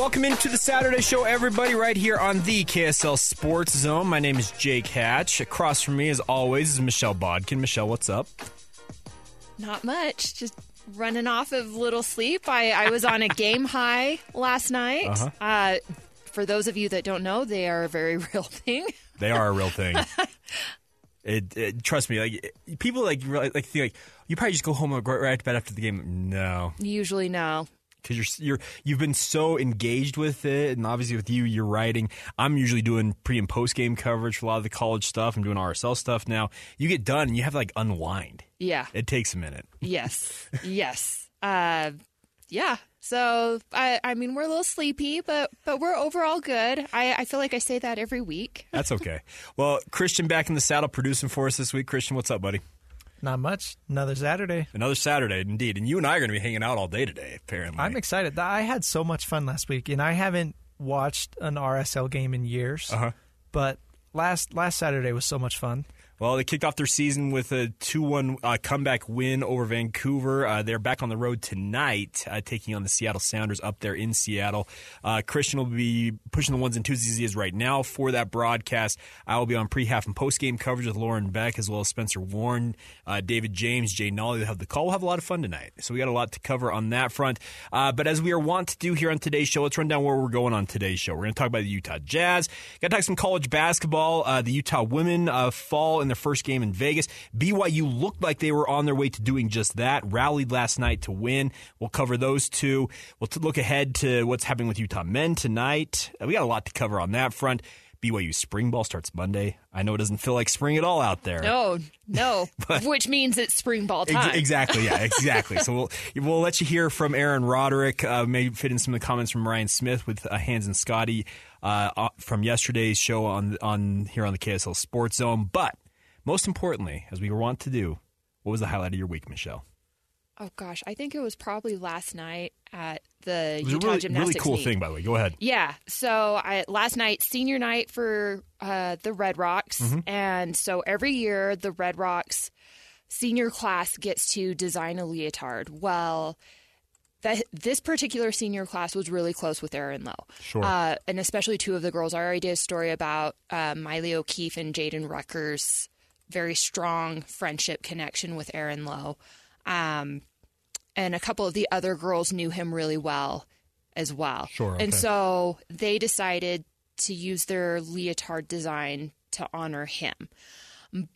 Welcome into the Saturday show, everybody, right here on the KSL Sports Zone. My name is Jake Hatch. Across from me, as always, is Michelle Bodkin. Michelle, what's up? Not much. Just running off of little sleep. I, I was on a game high last night. Uh-huh. Uh, for those of you that don't know, they are a very real thing. They are a real thing. It, it, trust me, like people like like think like you probably just go home and go right to bed after the game. No, Usually, no. Because you're you're you've been so engaged with it, and obviously with you, you're writing. I'm usually doing pre and post game coverage for a lot of the college stuff. I'm doing RSL stuff now. You get done, and you have to like unwind. Yeah. It takes a minute. Yes. yes. Uh, yeah. So I, I mean, we're a little sleepy, but but we're overall good. I, I feel like I say that every week. That's okay. well, Christian back in the saddle producing for us this week. Christian, what's up, buddy? Not much. Another Saturday. Another Saturday, indeed. And you and I are going to be hanging out all day today, apparently. I'm excited. I had so much fun last week, and I haven't watched an RSL game in years. Uh-huh. But last last Saturday was so much fun. Well, they kicked off their season with a 2 1 uh, comeback win over Vancouver. Uh, they're back on the road tonight, uh, taking on the Seattle Sounders up there in Seattle. Uh, Christian will be pushing the ones and twos as he is right now for that broadcast. I will be on pre half and post game coverage with Lauren Beck as well as Spencer Warren, uh, David James, Jay Nolly. They'll have the call. We'll have a lot of fun tonight. So we got a lot to cover on that front. Uh, but as we are wont to do here on today's show, let's run down where we're going on today's show. We're going to talk about the Utah Jazz. Got to talk some college basketball. The Utah women fall in their first game in Vegas. BYU looked like they were on their way to doing just that. Rallied last night to win. We'll cover those two. We'll t- look ahead to what's happening with Utah men tonight. We got a lot to cover on that front. BYU spring ball starts Monday. I know it doesn't feel like spring at all out there. No, no. Which means it's spring ball Ex- time. exactly. Yeah. Exactly. so we'll we'll let you hear from Aaron Roderick. Uh, maybe fit in some of the comments from Ryan Smith with uh, Hans and Scotty uh, uh, from yesterday's show on on here on the KSL Sports Zone. But most importantly, as we want to do, what was the highlight of your week, Michelle? Oh gosh, I think it was probably last night at the It was Utah a really, gymnastics really cool meet. thing, by the way. Go ahead. Yeah. So I, last night, senior night for uh, the Red Rocks, Mm-hmm. and so every year the Red Rocks senior class gets to design a leotard. Well. That, this particular senior class was really close with Aaron Lowe. Sure. Uh, and especially two of the girls. I already did a story about uh, Maile O'Keefe and Jaedyn Rucker's very strong friendship connection with Aaron Lowe. Um, and a couple of the other girls knew him really well as well. Sure, And so they decided to use their leotard design to honor him.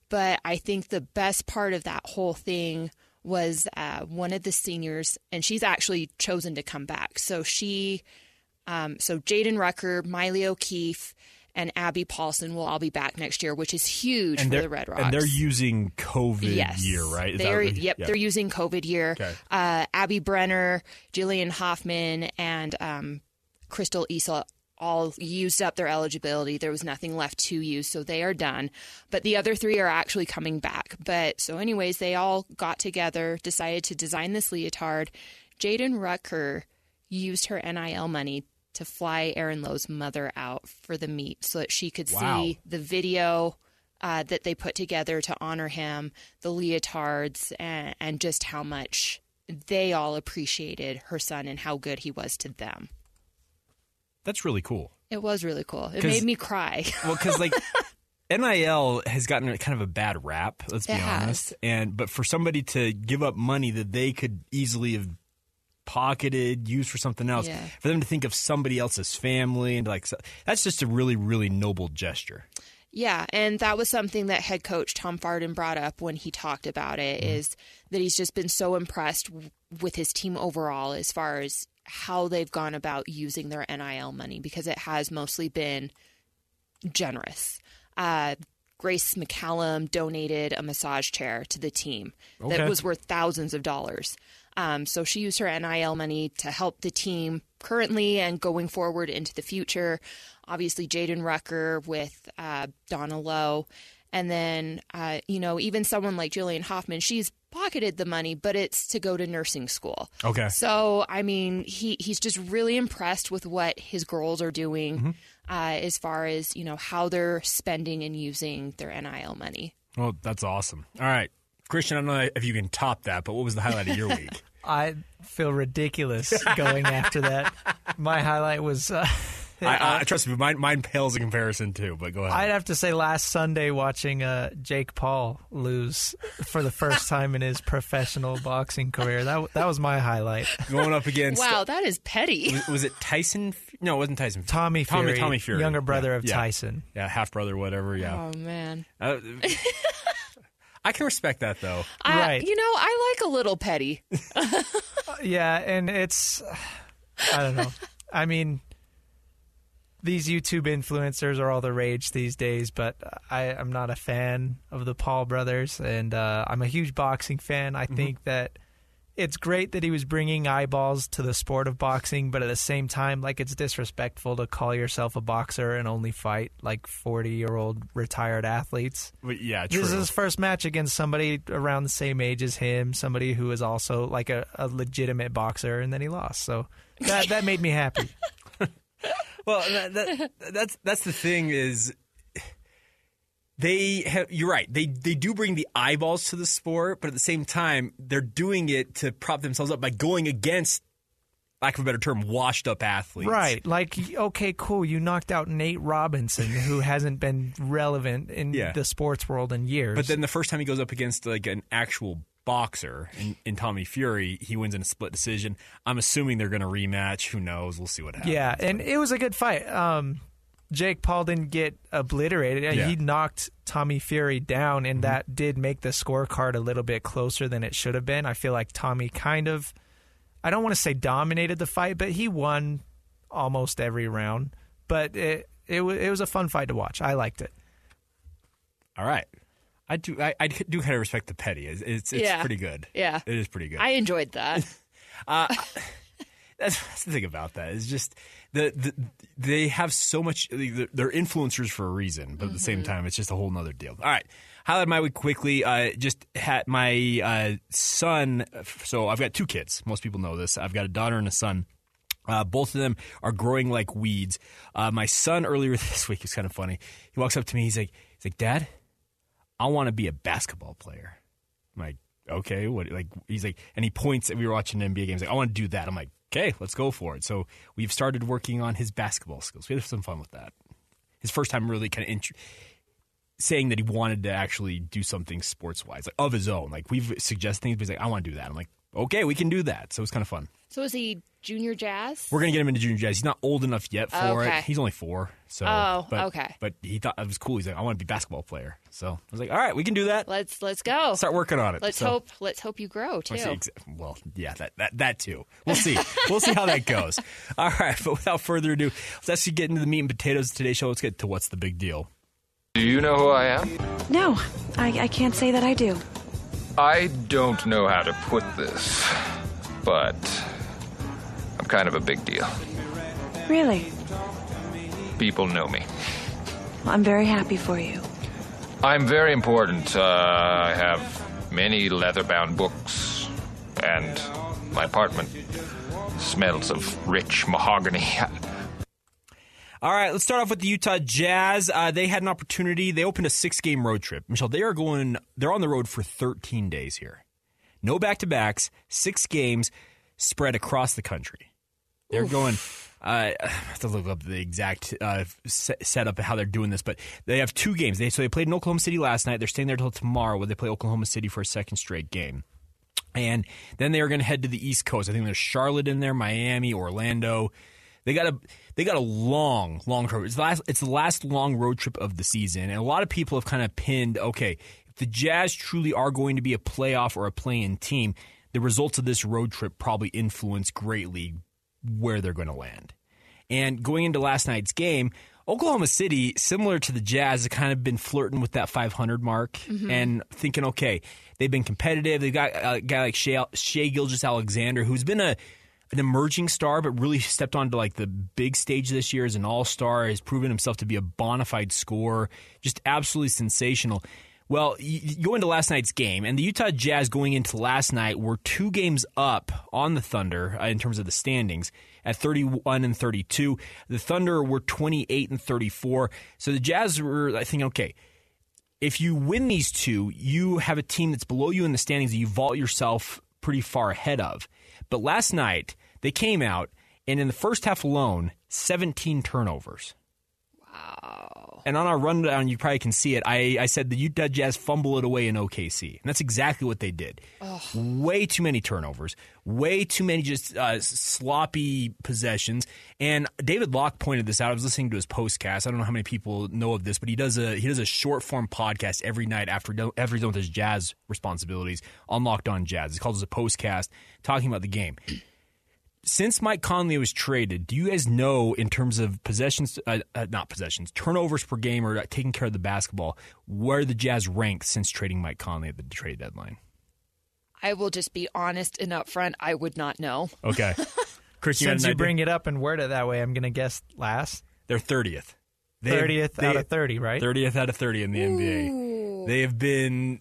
But I think the best part of that whole thing was uh, one of the seniors, and she's actually chosen to come back. So she, um, so Jaedyn Rucker, Maile O'Keefe, and Abby Paulson will all be back next year, which is huge And for the Red Rocks. and they're using COVID yes. year, right? Is that They're, yep, yeah. they're using COVID year. Okay. Uh, Abby Brenner, Jillian Hoffman, and um, Cristal Isa all used up their eligibility. There was nothing left to use, so they are done. But the other three are actually coming back. But so, anyways, they all got together, decided to design this leotard. Jaedyn Rucker used her NIL money to fly Aaron Lowe's mother out for the meet so that she could Wow. see the video uh, that they put together to honor him, the leotards, and, and just how much they all appreciated her son and how good he was to them. That's really cool. It was really cool. It made me cry. Well, because like NIL has gotten kind of a bad rap. Let's be It has. honest. And but for somebody to give up money that they could easily have pocketed, used for something else, Yeah. for them to think of somebody else's family and like that's just a really really noble gesture. Yeah, and that was something that head coach Tom Farden brought up when he talked about it is that he's just been so impressed with his team overall as far as how they've gone about using their NIL money because it has mostly been generous. Uh, Grace McCallum donated a massage chair to the team Okay. that was worth thousands of dollars. Um, so she used her NIL money to help the team currently and going forward into the future. Obviously, Jaedyn Rucker with uh, Donna Lowe. And then, uh, you know, even someone like Jillian Hoffman, she's pocketed the money, but it's to go to nursing school. Okay. So, I mean, he, he's just really impressed with what his girls are doing uh, as far as, you know, how they're spending and using their NIL money. Well, that's awesome. All right. Christian, I don't know if you can top that, but what was the highlight of your week? I feel ridiculous going after that. My highlight was. Uh, I, I trust me, mine, mine pales in comparison too. But go ahead. I'd have to say last Sunday watching uh, Jake Paul lose for the first time in his professional boxing career. That that was my highlight. Going up against Wow, that is petty. was, was it Tyson? No, it wasn't Tyson. Tommy Tommy, Fury, Tommy Fury, younger brother Yeah, of yeah. Tyson. Yeah, half brother, whatever. Yeah, Oh, man. Uh, I can respect that though. I, Right. You know, I like a little petty. Yeah, and it's I don't know. I mean, these YouTube influencers are all the rage these days, but I am not a fan of the Paul brothers, and uh, I'm a huge boxing fan. I think that it's great that he was bringing eyeballs to the sport of boxing, but at the same time, like it's disrespectful to call yourself a boxer and only fight like 40 year old retired athletes. But yeah, true. This is his first match against somebody around the same age as him, somebody who is also like a, a legitimate boxer, and then he lost. So that that made me happy. Well, that, that, that's that's the thing is they have. You're right. They they do bring the eyeballs to the sport, but at the same time, they're doing it to prop themselves up by going against, lack of a better term, washed up athletes. Right. Like, okay, cool. You knocked out Nate Robinson, who hasn't been relevant in Yeah. the sports world in years. But then the first time he goes up against like an actual boxer in, in Tommy Fury, he wins in a split decision. I'm assuming they're going to rematch. Who knows? We'll see what happens. yeah, and it was a good fight. Um, Jake Paul didn't get obliterated. Yeah. Mm-hmm. He knocked Tommy Fury down, and that did make the scorecard a little bit closer than it should have been. I feel like Tommy kind of, I don't want to say dominated the fight, but he won almost every round. But it it, wa- it was a fun fight to watch. I liked it. All right. I do. I, I do kind of respect the petty. It's it's, it's Yeah. pretty good. Yeah. it is pretty good. I enjoyed that. that's, that's the thing about that is just the, the they have so much. They're influencers for a reason, but at the same time, it's just a whole nother deal. All right, highlight my week quickly. Uh, just had my uh, son. So I've got two kids. Most people know this. I've got a daughter and a son. Uh, both of them are growing like weeds. Uh, my son earlier this week is kind of funny. He walks up to me. He's like, he's like, Dad, I want to be a basketball player. I'm like, okay, what? Like, he's like, and he points. At we were watching NBA games. Like, I want to do that. I'm like, okay, let's go for it. So we've started working on his basketball skills. We had some fun with that. His first time really kind of int- saying that he wanted to actually do something sports wise, like of his own. Like we've suggested things, but he's like, I want to do that. I'm like, okay, we can do that. So it's kind of fun. so is he junior jazz? We're gonna get him into junior jazz. He's not old enough yet for Okay. it. He's only four. So Oh, but, okay. But he thought it was cool. He's like, I want to be a basketball player. So I was like, all right, we can do that. Let's let's go. Start working on it. Let's So- hope let's hope you grow too. I see Well, yeah, that, that that too. We'll see. we'll see how that goes. All right, but without further ado, let's actually get into the meat and potatoes of today's show. Let's get to what's the big deal. Do you know who I am? No, I, I can't say that I do. I don't know how to put this, but I'm kind of a big deal. Really? People know me. Well, I'm very happy for you. I'm very important. Uh, I have many leather bound books, and my apartment smells of rich mahogany. All right, let's start off with the Utah Jazz. Uh, they had an opportunity. They opened a six-game road trip. Michelle, they are going. They're on the road for 13 days here. No back-to-backs. Six games spread across the country. They're going. Uh, I have to look up the exact uh, setup of how they're doing this, but they have two games. They so they played in Oklahoma City last night. They're staying there till tomorrow, where they play Oklahoma City for a second straight game. And then they are going to head to the East Coast. I think there's Charlotte in there, Miami, Orlando. They got a they got a long, long road. It's the last it's the last long road trip of the season, and a lot of people have kind of pinned. Okay, if the Jazz truly are going to be a playoff or a play-in team, the results of this road trip probably influence greatly where they're going to land. And going into last night's game, Oklahoma City, similar to the Jazz, have kind of been flirting with that 500 mark Mhm. and thinking, okay, they've been competitive. They've got a guy like Shai, Shai Gilgeous Alexander, who's been a an emerging star, but really stepped onto like the big stage this year as an all star. Has proven himself to be a bona fide scorer, just absolutely sensational. Well, you you go into last night's game, and the Utah Jazz going into last night were two games up on the Thunder uh, in terms of the standings at 31 and 32. The Thunder were 28 and 34. So the Jazz were, I think, okay, if you win these two, you have a team that's below you in the standings that you vault yourself pretty far ahead of. But last night, they came out, and in the first half alone, 17 turnovers. Wow. And on our rundown, you probably can see it. I, I said the Utah Jazz fumble it away in OKC. And that's exactly what they did. Way too many turnovers, way too many just uh, sloppy possessions. And David Locke pointed this out. I was listening to his postcast. I don't know how many people know of this, but he does a he does a short form podcast every night after after he's done with his jazz responsibilities on Locked On Jazz. It's called as a postcast talking about the game since Mike Conley was traded, do you guys know in terms of possessions, uh, uh, not possessions, turnovers per game or uh, taking care of the basketball, where the Jazz ranked since trading Mike Conley at the trade deadline? I will just be honest and upfront. I would not know. Okay, Chris, you Since you idea? bring it up and word it that way, I'm going to guess last. They're thirtieth. 30th out of 30, right? Thirtieth out of thirty in the NBA. They have been.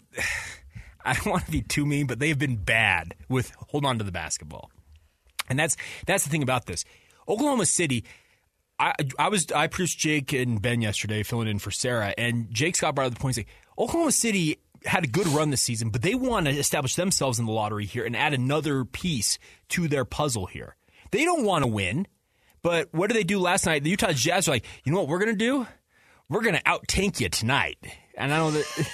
I don't want to be too mean, but they have been bad with hold on to the basketball, and that's that's the thing about this. Oklahoma City. I, I was I produced Jake and Ben yesterday, filling in for Sarah, and Jake Scott brought up the point saying Oklahoma City had a good run this season, but they want to establish themselves in the lottery here and add another piece to their puzzle here. They don't want to win, but what did they do last night? The Utah Jazz were like, you know what we're gonna do? We're gonna out tank you tonight, and I know that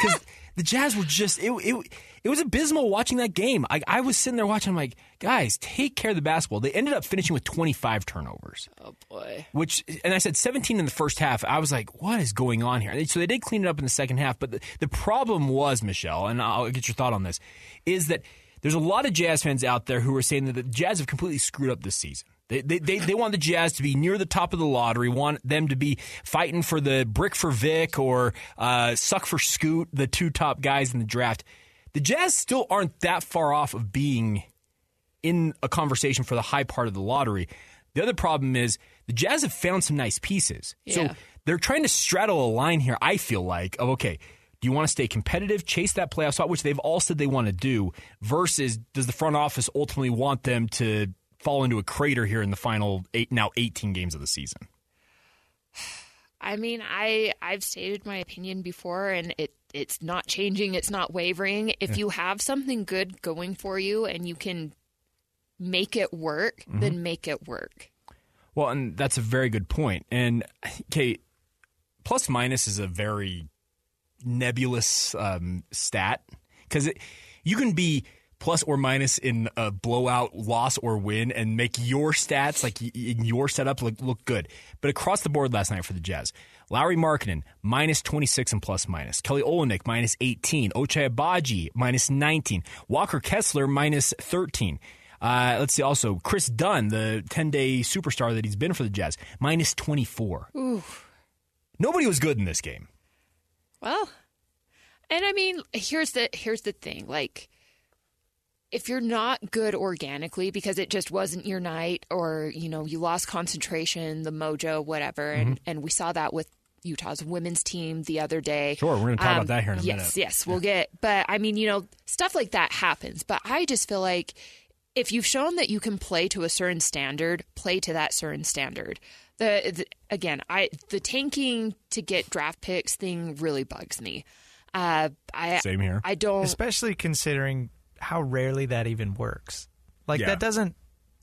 because the Jazz were just it, it it was abysmal watching that game. I, I was sitting there watching. I'm like, guys, take care of the basketball. They ended up finishing with 25 turnovers. Oh boy. Which, and I said 17 in the first half. I was like, what is going on here? So they did clean it up in the second half. But the, the problem was, Michelle, and I'll get your thought on this, is that there's a lot of Jazz fans out there who are saying that the Jazz have completely screwed up this season. They, they, they, they want the Jazz to be near the top of the lottery, want them to be fighting for the brick for Vic or uh, suck for Scoot, the two top guys in the draft. The Jazz still aren't that far off of being in a conversation for the high part of the lottery. The other problem is the Jazz have found some nice pieces. Yeah. So they're trying to straddle a line here, I feel like, of okay, do you want to stay competitive, chase that playoff spot, which they've all said they want to do, versus does the front office ultimately want them to fall into a crater here in the final eight now 18 games of the season? I mean, I I've stated my opinion before, and it it's not changing. It's not wavering. If Yeah. you have something good going for you and you can make it work, Mm-hmm. then make it work. Well, and that's a very good point. And Kate, plus minus is a very nebulous um, stat because you can be plus or minus in a blowout loss or win and make your stats like in your setup look, look good. But across the board last night for the Jazz, Lauri Markkanen minus 26 and plus minus. Kelly Olynyk minus 18. Ochai Agbaji minus 19. Walker Kessler minus 13. Uh, let's see. Also, Kris Dunn, the 10 day superstar that he's been for the Jazz, minus 24. Ooh. Nobody was good in this game. Well, and I mean, here's the here's the thing. Like, if you're not good organically because it just wasn't your night, or you know you lost concentration, the mojo, whatever, and and we saw that with Utah's women's team the other day. Um, Sure, we're gonna talk about that here in a yes, minute. Yes, we'll get. But I mean, you know, stuff like that happens. But I just feel like if you've shown that you can play to a certain standard, play to that certain standard. The, the again, I the tanking to get draft picks thing really bugs me. Uh, I Same here. I don't. especially considering how rarely that even works. Like Yeah. that doesn't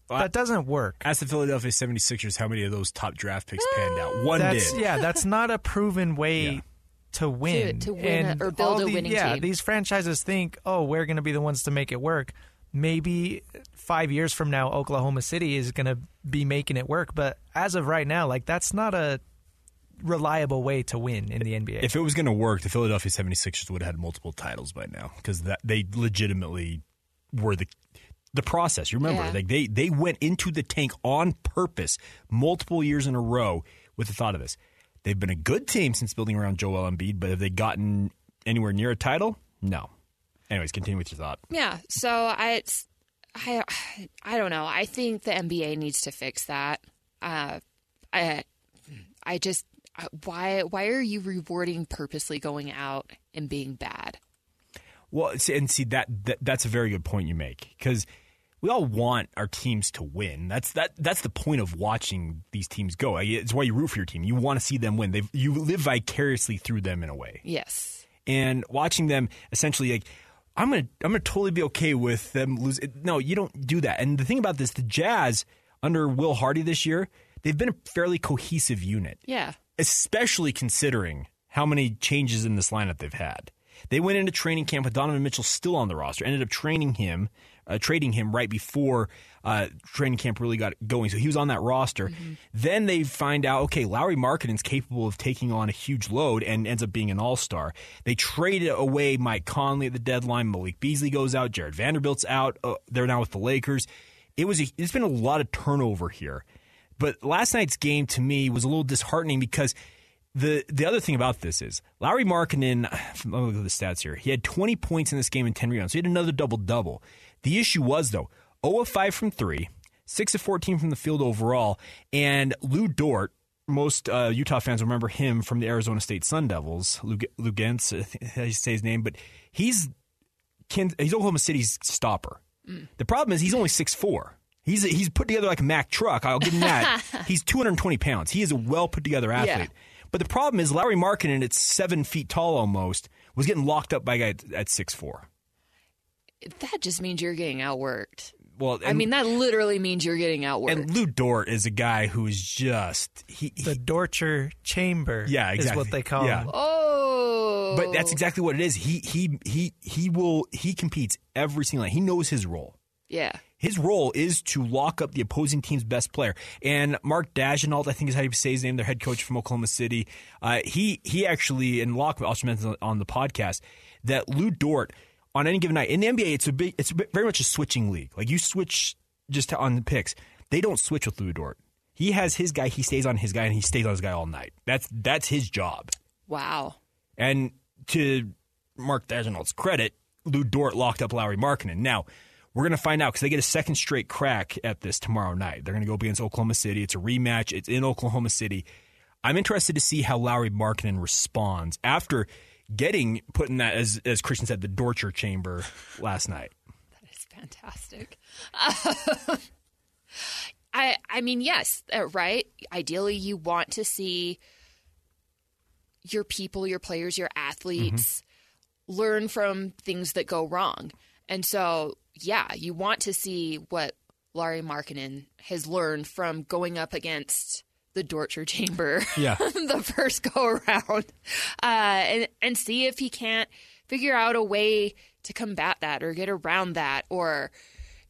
Well, that doesn't work. Ask the Philadelphia 76ers how many of those top draft picks panned out. One that's, did. Yeah, that's not a proven way Yeah. to win. to win and or build all a the- winning yeah, team. these franchises think, oh, we're going to be the ones to make it work. Maybe five years from now, Oklahoma City is going to be making it work. But as of right now, like that's not a reliable way to win in the NBA. If it was going to work, the Philadelphia 76ers would have had multiple titles by now because that they legitimately were the the process. You remember, Yeah. like they they went into the tank on purpose multiple years in a row with the thought of this. They've been a good team since building around Joel Embiid, but have they gotten anywhere near a title? No. Anyways, continue with your thought. Yeah. So I, it's, I, I don't know. I think the NBA needs to fix that. Uh, I, I just why why are you rewarding purposely going out and being bad? Well, and see that, that that's a very good point you make because we all want our teams to win. That's that that's the point of watching these teams go. It's why you root for your team. You want to see them win. They you live vicariously through them in a way. Yes. And watching them essentially like I'm gonna I'm gonna totally be okay with them lose. No, you don't do that. And the thing about this, the Jazz under Will Hardy this year, they've been a fairly cohesive unit Yeah. Especially considering how many changes in this lineup they've had. They went into training camp with Donovan Mitchell still on the roster, ended up training him, uh, trading him right before uh, training camp really got going. So he was on that roster. Then they find out, okay, Lauri Markkanen's capable of taking on a huge load and ends up being an all star. They traded away Mike Conley at the deadline. Malik Beasley goes out. Jarred Vanderbilt's out. Uh, they're now with the Lakers. It was a, it's been a lot of turnover here. But last night's game to me was a little disheartening because the the other thing about this is Lauri Markkanen. Let me look at the stats here. He had 20 points in this game and 10 rebounds. So he had another double double. The issue was though 0 of 5 from three, 6 of 14 from the field overall, and Lu Dort. Most uh, Utah fans remember him from the Arizona State Sun Devils. Lou, Luguentz, I think how you say his name, but he's he's Oklahoma City's stopper. The problem is he's only 6'4". He's he's put together like a Mack truck. I'll give him that. he's 220 pounds. He is a well put together athlete. Yeah. But the problem is Larry Markkanen at seven feet tall almost was getting locked up by a guy at, at 6'4". That just means you're getting outworked. Well, I mean, that literally means you're getting outworked. and Lu Dort is a guy who is just he, he- the Dorcher Chamber Yeah, is what they call Yeah. it. oh. But that's exactly what it is. He he he he will he competes every single night. He knows his role. yeah. His role is to lock up the opposing team's best player. And Mark Daigneault, I think is how you say his name, their head coach from Oklahoma City. Uh, he he actually and Locke also mentioned on the podcast that Lu Dort on any given night in the NBA, it's a big, it's very much a switching league. Like you switch just to, on the picks. They don't switch with Lu Dort. He has his guy. He stays on his guy, and he stays on his guy all night. That's that's his job. Wow. And to Mark Daigneault's credit, Lu Dort locked up Lauri Markkanen. Now, we're going to find out because they get a second straight crack at this tomorrow night. They're going to go against Oklahoma City. It's a rematch. It's in Oklahoma City. I'm interested to see how Lauri Markkanen responds after getting put in that, as, as Christian said, the torture chamber last night. That is fantastic. I I mean, yes, uh, right. Ideally, you want to see your people, your players, your athletes learn from things that go wrong, and so yeah, you want to see what Larry Markkanen has learned from going up against the torture chamber Yeah. the first go around, uh, and and see if he can't figure out a way to combat that or get around that or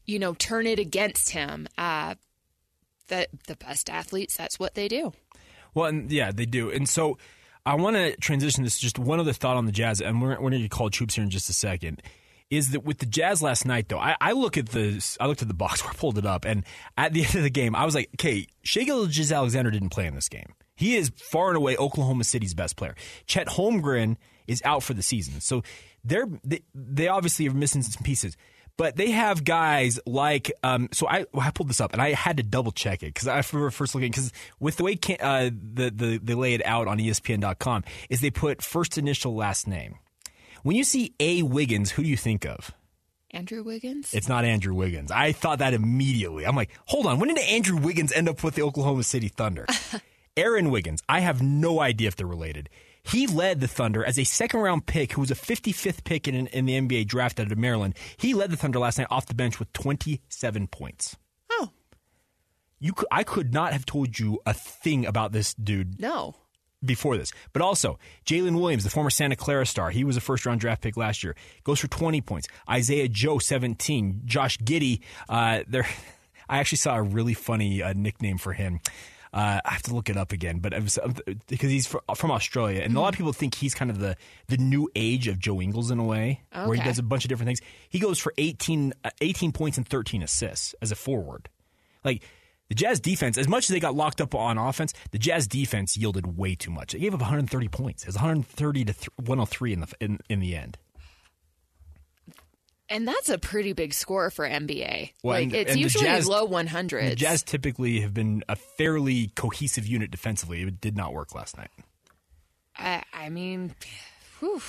you know turn it against him. Uh, the the best athletes, that's what they do. Well, and yeah, they do. And so I want to transition this just one other thought on the Jazz, and we're, we're going to call troops here in just a second. Is that with the Jazz last night though? I, I look at the I looked at the box where I pulled it up, and at the end of the game, I was like, okay, Shai Gilgeous Alexander didn't play in this game. He is far and away Oklahoma City's best player. Chet Holmgren is out for the season, so they're they, they obviously are missing some pieces. But they have guys like um, so I I pulled this up and I had to double check it because I remember first looking because with the way uh, the the they lay it out on ESPN.com is they put first initial last name. When you see A Wiggins, who do you think of? Andrew Wiggins. It's not Andrew Wiggins. I thought that immediately. I'm like, hold on, when did Andrew Wiggins end up with the Oklahoma City Thunder? Aaron Wiggins, I have no idea if they're related. He led the Thunder as a second round pick who was a 55th pick in, in the NBA draft out of Maryland. He led the Thunder last night off the bench with 27 points. Oh. You could, I could not have told you a thing about this dude No. Before this. But also, Jalen Williams, the former Santa Clara star, he was a first round draft pick last year, goes for 20 points. Isaiah Joe, 17. Josh Giddey, uh, there. I actually saw a really funny uh, nickname for him. Uh, I have to look it up again, but was uh, because he's fr- from Australia, and a lot of people think he's kind of the the new age of Joe Ingles in a way, where he does a bunch of different things. He goes for 18, uh, 18 points and 13 assists as a forward. Like the Jazz defense, as much as they got locked up on offense, the Jazz defense yielded way too much. They gave up 130 points. It was 130 to 103 in the in, in the end. And that's a pretty big score for NBA. Well, like and- it's and usually Jazz- low 100s. The Jazz typically have been a fairly cohesive unit defensively. It did not work last night. I, I mean, whew,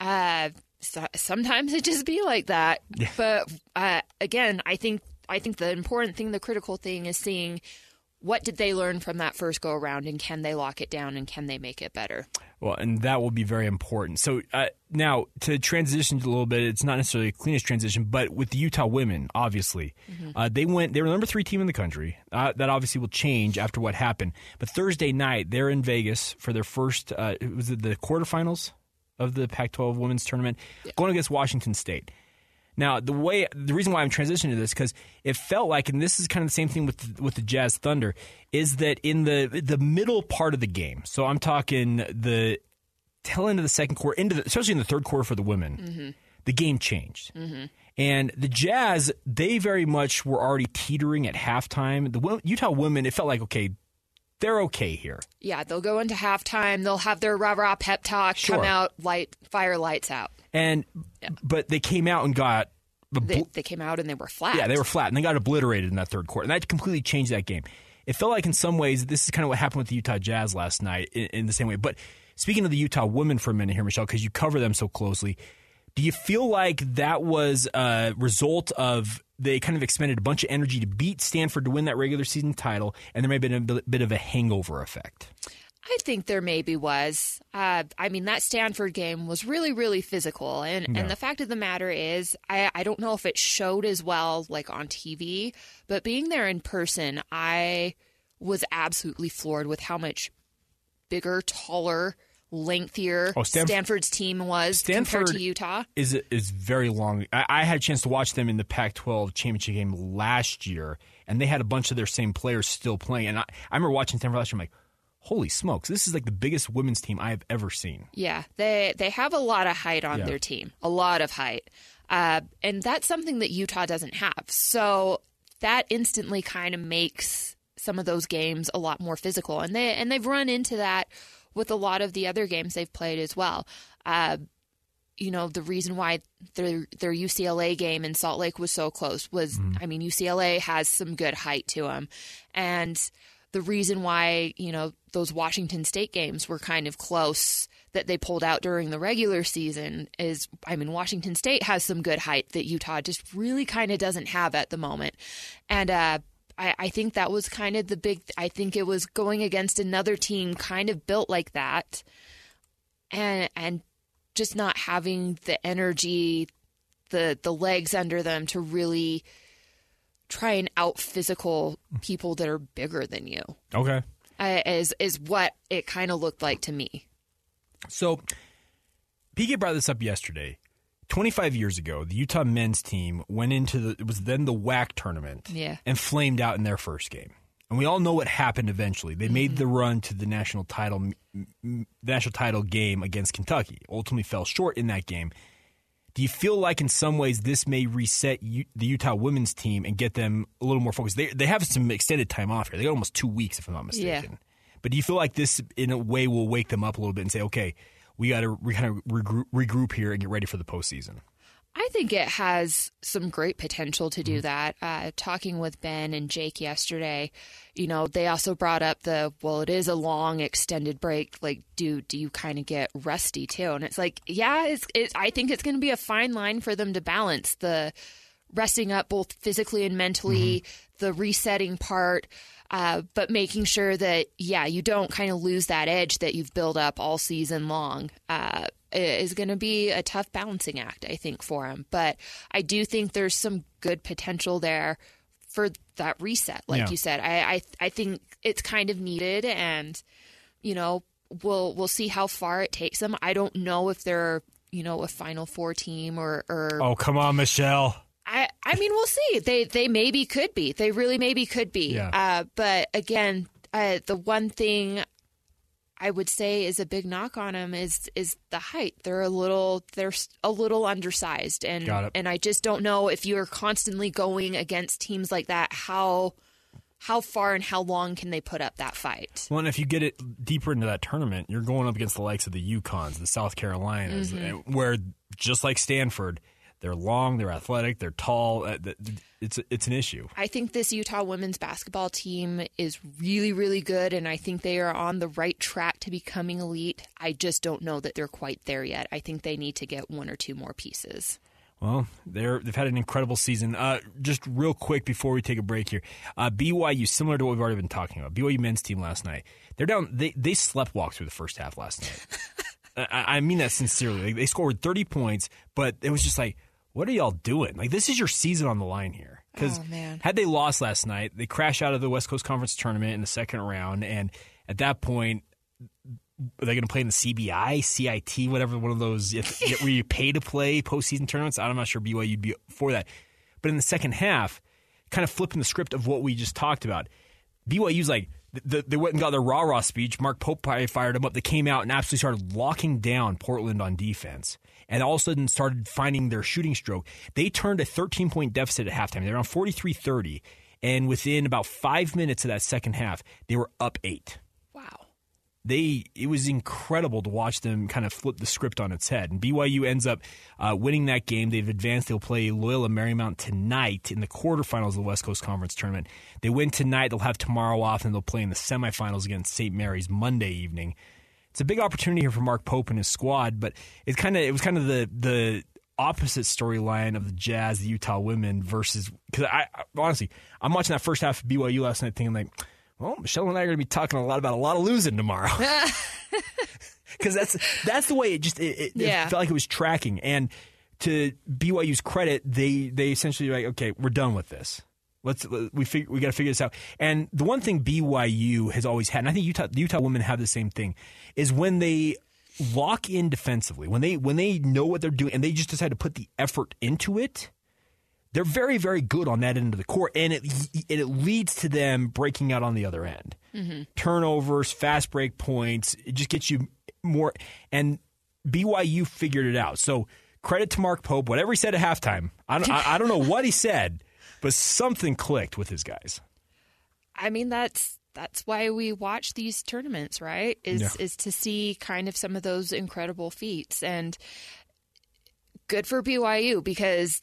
uh, so, sometimes it just be like that. But uh, again, I think I think the important thing, the critical thing, is seeing what did they learn from that first go around, and can they lock it down, and can they make it better? Well, and that will be very important. So uh, now to transition a little bit, it's not necessarily a cleanest transition, but with the Utah women, obviously, uh, they went. They were the number three team in the country. Uh, that obviously will change after what happened. But Thursday night, they're in Vegas for their first. Uh, it was it the quarterfinals of the Pac-12 women's tournament, going against Washington State. Now, the way the reason why I'm transitioning to this because it felt like, and this is kind of the same thing with with the Jazz Thunder, is that in the the middle part of the game. So I'm talking the tail end of the second quarter, into the, especially in the third quarter for the women, mm-hmm. the game changed. Mm-hmm. And the Jazz, they very much were already teetering at halftime. The Utah women, it felt like okay, they're okay here. Yeah, they'll go into halftime. They'll have their rah rah pep talk. Sure. Come out, light fire lights out. And but they came out and got the They, they came out and they were flat. Yeah, they were flat, and they got obliterated in that third quarter, and that completely changed that game. It felt like in some ways this is kind of what happened with the Utah Jazz last night in, in the same way. But speaking of the Utah women for a minute here, Michelle, because you cover them so closely, do you feel like that was a result of they kind of expended a bunch of energy to beat Stanford to win that regular season title, and there may have been a bit- bit of a hangover effect? I think there maybe was. Uh, I mean, that Stanford game was really, really physical, and Yeah. and the fact of the matter is, I I don't know if it showed as well like on TV, but being there in person, I was absolutely floored with how much bigger, taller, lengthier Oh, Stanf- Stanford's team was compared to Utah. is is very long. I, I had a chance to watch them in the Pac-12 championship game last year, and they had a bunch of their same players still playing. And I, I remember watching Stanford last year. I'm like, holy smokes, this is like the biggest women's team I have ever seen. Yeah, they they have a lot of height on Yeah. their team, a lot of height, uh, and that's something that Utah doesn't have. So that instantly kind of makes some of those games a lot more physical, and they and they've run into that with a lot of the other games they've played as well. Uh, you know, the reason why their their UCLA game in Salt Lake was so close was, I mean, UCLA has some good height to them, and the reason why you know those Washington State games were kind of close that they pulled out during the regular season is, I mean, Washington State has some good height that Utah just really kind of doesn't have at the moment, and uh, I, I think that was kind of the big. I think it was going against another team kind of built like that, and and just not having the energy, the the legs under them to really try and out physical people that are bigger than you. Okay. Uh, is is what it kind of looked like to me. So, PK brought this up yesterday. 25 years ago, the Utah men's team went into the, it was then the WAC tournament Yeah. and flamed out in their first game. And we all know what happened eventually. They made the run to the national title national title game against Kentucky. Ultimately fell short in that game. Do you feel like in some ways this may reset U- the Utah women's team and get them a little more focused? They they have some extended time off here. They got almost 2 weeks if I'm not mistaken. But do you feel like this in a way will wake them up a little bit and say, "Okay, we got to re- kind of regroup, regroup here and get ready for the postseason"? I think it has some great potential to Mm-hmm. do that. Uh, talking with Ben and Jake yesterday, you know, they also brought up the well, it is a long extended break. Like, do do you kind of get rusty too? And it's like, yeah, it's. It, I think it's going to be a fine line for them to balance the resting up both physically and mentally, the resetting part. Uh, but making sure that yeah you don't kind of lose that edge that you've built up all season long uh, is going to be a tough balancing act i think for him but i do think there's some good potential there for that reset like Yeah. you said I, I i think it's kind of needed and you know we'll we'll see how far it takes them i don't know if they're you know a final four team or or Oh, come on, Michelle. I, I mean, we'll see. They they maybe could be. They really maybe could be. Yeah. Uh, but again, uh, the one thing I would say is a big knock on them is is the height. They're a little they're a little undersized, and and I just don't know if you're constantly going against teams like that how how far and how long can they put up that fight? Well, and if you get it deeper into that tournament, you're going up against the likes of the UConns, the South Carolinas, Mhm. uh, where just like Stanford, they're long, they're athletic, they're tall. uh, It's it's an issue. I think this Utah women's basketball team is really, really good, and I think they are on the right track to becoming elite. I just don't know that they're quite there yet. I think they need to get one or two more pieces. Well, they're they've had an incredible season. Uh, just real quick before we take a break here, uh, BYU similar to what we've already been talking about. BYU men's team last night. They're down. They they slept walk through the first half last night. I, I mean that sincerely. Like, they scored thirty points, but it was just like, what are y'all doing? Like this is your season on the line here. Because Oh, had they lost last night, they crash out of the West Coast Conference tournament in the second round, and at that point, are they going to play in the CBI, CIT, whatever one of those if, where you pay to play postseason tournaments? I'm not sure BYU would be for that. But in the second half, kind of flipping the script of what we just talked about, BYU's like the, they went and got their rah rah speech. Mark Pope fired them up. They came out and absolutely started locking down Portland on defense, and all of a sudden started finding their shooting stroke. They turned a 13 point deficit at halftime. They were on 43 30, and within about five minutes of that second half, they were up eight. They it was incredible to watch them kind of flip the script on its head. And BYU ends up uh, winning that game. They've advanced. They'll play Loyola Marymount tonight in the quarterfinals of the West Coast Conference tournament. They win tonight. They'll have tomorrow off, and they'll play in the semifinals against St. Mary's Monday evening. It's a big opportunity here for Mark Pope and his squad, but it's kind of it was kind of the the opposite storyline of the Jazz, the Utah women versus because I, I honestly I'm watching that first half of BYU last night thinking like, well, Michelle and I are going to be talking a lot about a lot of losing tomorrow because that's that's the way it just it, it, Yeah. it felt like it was tracking. And to BYU's credit, they they essentially like, okay, we're done with this. Let's we fig- we got to figure this out. And the one thing BYU has always had, and I think Utah Utah women have the same thing, is when they lock in defensively, when they when they know what they're doing, and they just decide to put the effort into it. They're very, very good on that end of the court, and it and it leads to them breaking out on the other end mm-hmm. turnovers, fast break points. It just gets you more. And BYU figured it out. So credit to Mark Pope. Whatever he said at halftime, I don't, I, I don't know what he said, but something clicked with his guys. I mean, that's that's why we watch these tournaments, right? Is Yeah. is to see kind of some of those incredible feats and good for BYU because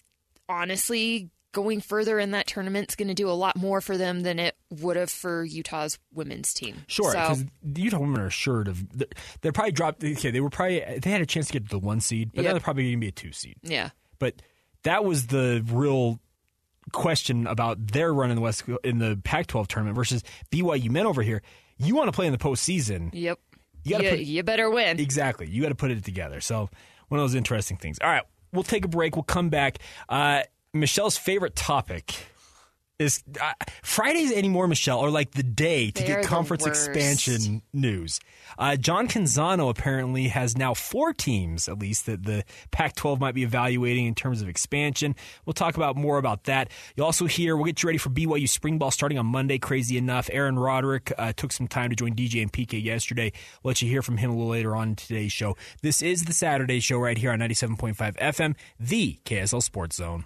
honestly, going further in that tournament is going to do a lot more for them than it would have for Utah's women's team. Sure, So, because the Utah women are assured of. They're, they're probably dropped. Okay, they were probably they had a chance to get to the one seed, but now they're probably going to be a two seed. yeah. But that was the real question about their run in the West in the Pac-12 tournament versus BYU men over here. You want to play in the postseason. Yep. You You, put- you better win. Exactly. You got to put it together. So one of those interesting things. All right, we'll take a break. We'll come back. Uh, Michelle's favorite topic is uh, Fridays anymore, Michelle, or like the day to They get conference expansion news. Uh, John Canzano apparently has now four teams, at least, that the Pac 12 might be evaluating in terms of expansion. We'll talk about more about that. You'll also hear, we'll get you ready for BYU spring ball starting on Monday, crazy enough. Aaron Roderick uh, took some time to join DJ and PK yesterday. We'll let you hear from him a little later on in today's show. This is the Saturday show right here on 97.5 FM, the KSL Sports Zone.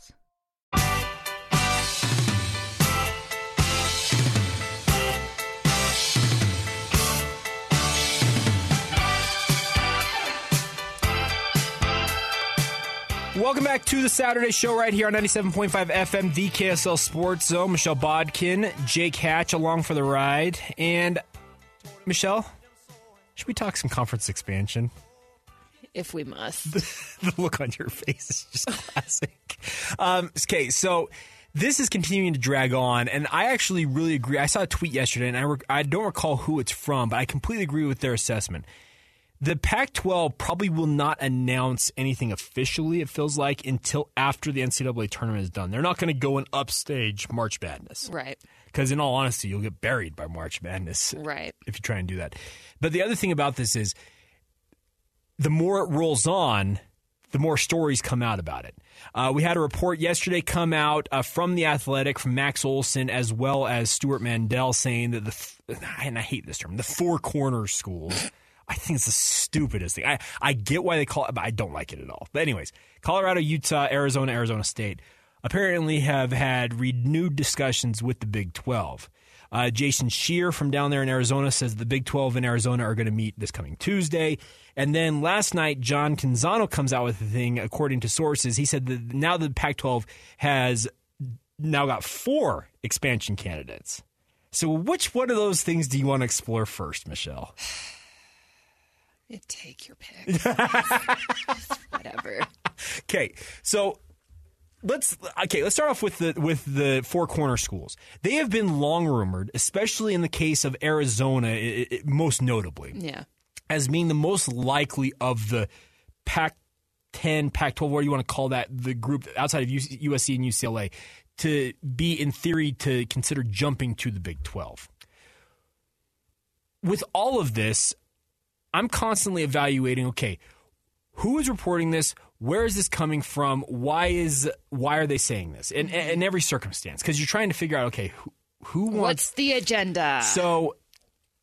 Welcome back to the Saturday show right here on 97.5 FM, the KSL Sports Zone. Michelle Bodkin, Jake Hatch along for the ride. And Michelle, should we talk some conference expansion? If we must. the look on your face is just classic. um, okay, so this is continuing to drag on, and I actually really agree. I saw a tweet yesterday, and I, re- I don't recall who it's from, but I completely agree with their assessment. The Pac 12 probably will not announce anything officially, it feels like, until after the NCAA tournament is done. They're not going to go and upstage March Madness. Right. Because, in all honesty, you'll get buried by March Madness. Right. If you try and do that. But the other thing about this is the more it rolls on, the more stories come out about it. Uh, we had a report yesterday come out uh, from the Athletic, from Max Olson, as well as Stewart Mandel, saying that the f- and I hate this term, the four corner schools. I think it's the stupidest thing. I, I get why they call it, but I don't like it at all. But anyways, Colorado, Utah, Arizona, Arizona State apparently have had renewed discussions with the Big 12. Uh, Jason Scheer from down there in Arizona says the Big 12 and Arizona are going to meet this coming Tuesday. And then last night, John Canzano comes out with the thing, according to sources. He said that now the Pac 12 has now got four expansion candidates. So, which one of those things do you want to explore first, Michelle? You take your pick. Whatever. Okay, so let's okay. Let's start off with the with the four corner schools. They have been long rumored, especially in the case of Arizona, i i most notably, Yeah. as being the most likely of the Pac ten, Pac twelve, whatever you want to call that, the group outside of USC and UCLA, to be in theory to consider jumping to the Big Twelve. With all of this, I'm constantly evaluating. Okay, who is reporting this? Where is this coming from? Why is why are they saying this? In, mm-hmm. in every circumstance, because you're trying to figure out. Okay, who, who wants What's the agenda? so